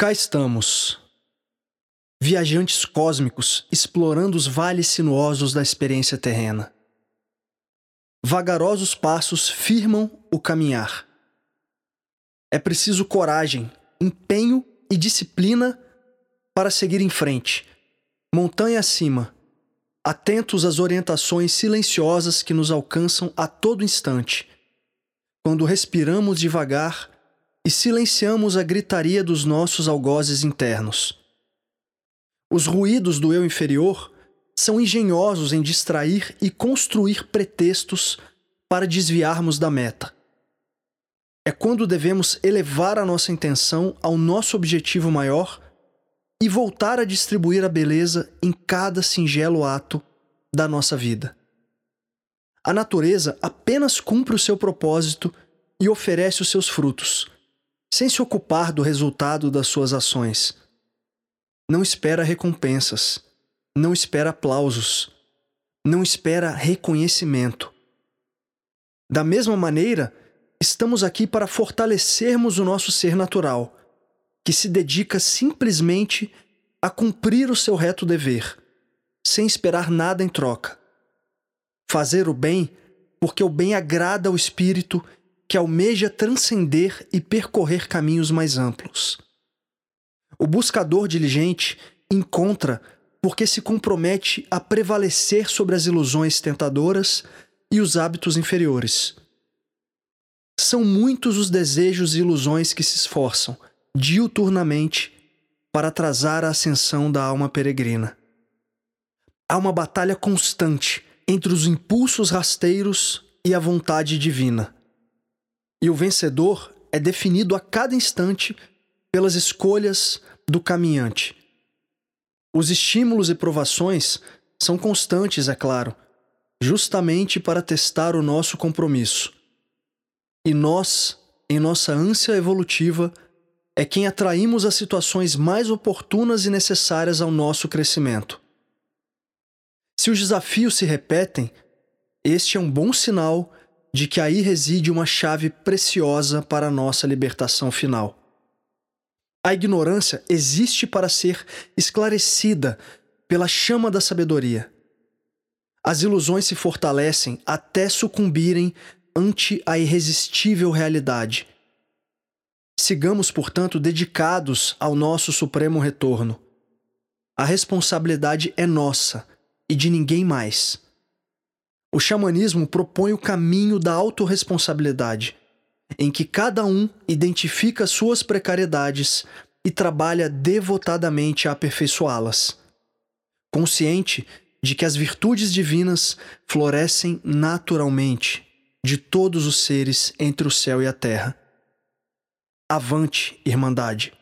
Cá estamos, viajantes cósmicos explorando os vales sinuosos da experiência terrena. Vagarosos passos firmam o caminhar. É preciso coragem, empenho e disciplina para seguir em frente, montanha acima, atentos às orientações silenciosas que nos alcançam a todo instante, quando respiramos devagar e silenciamos a gritaria dos nossos algozes internos. Os ruídos do eu inferior são engenhosos em distrair e construir pretextos para desviarmos da meta. É quando devemos elevar a nossa intenção ao nosso objetivo maior e voltar a distribuir a beleza em cada singelo ato da nossa vida. A natureza apenas cumpre o seu propósito e oferece os seus frutos sem se ocupar do resultado das suas ações. Não espera recompensas, não espera aplausos, não espera reconhecimento. Da mesma maneira, estamos aqui para fortalecermos o nosso ser natural, que se dedica simplesmente a cumprir o seu reto dever, sem esperar nada em troca. Fazer o bem porque o bem agrada ao espírito que almeja transcender e percorrer caminhos mais amplos. O buscador diligente encontra porque se compromete a prevalecer sobre as ilusões tentadoras e os hábitos inferiores. São muitos os desejos e ilusões que se esforçam, diuturnamente, para atrasar a ascensão da alma peregrina. Há uma batalha constante entre os impulsos rasteiros e a vontade divina e o vencedor é definido a cada instante pelas escolhas do caminhante. Os estímulos e provações são constantes, é claro, justamente para testar o nosso compromisso. E nós, em nossa ânsia evolutiva, é quem atraímos as situações mais oportunas e necessárias ao nosso crescimento. Se os desafios se repetem, este é um bom sinal de que aí reside uma chave preciosa para a nossa libertação final. A ignorância existe para ser esclarecida pela chama da sabedoria. As ilusões se fortalecem até sucumbirem ante a irresistível realidade. Sigamos, portanto, dedicados ao nosso supremo retorno. A responsabilidade é nossa e de ninguém mais. O xamanismo propõe o caminho da autorresponsabilidade, em que cada um identifica suas precariedades e trabalha devotadamente a aperfeiçoá-las. Consciente de que as virtudes divinas florescem naturalmente de todos os seres entre o céu e a terra. Avante, Irmandade!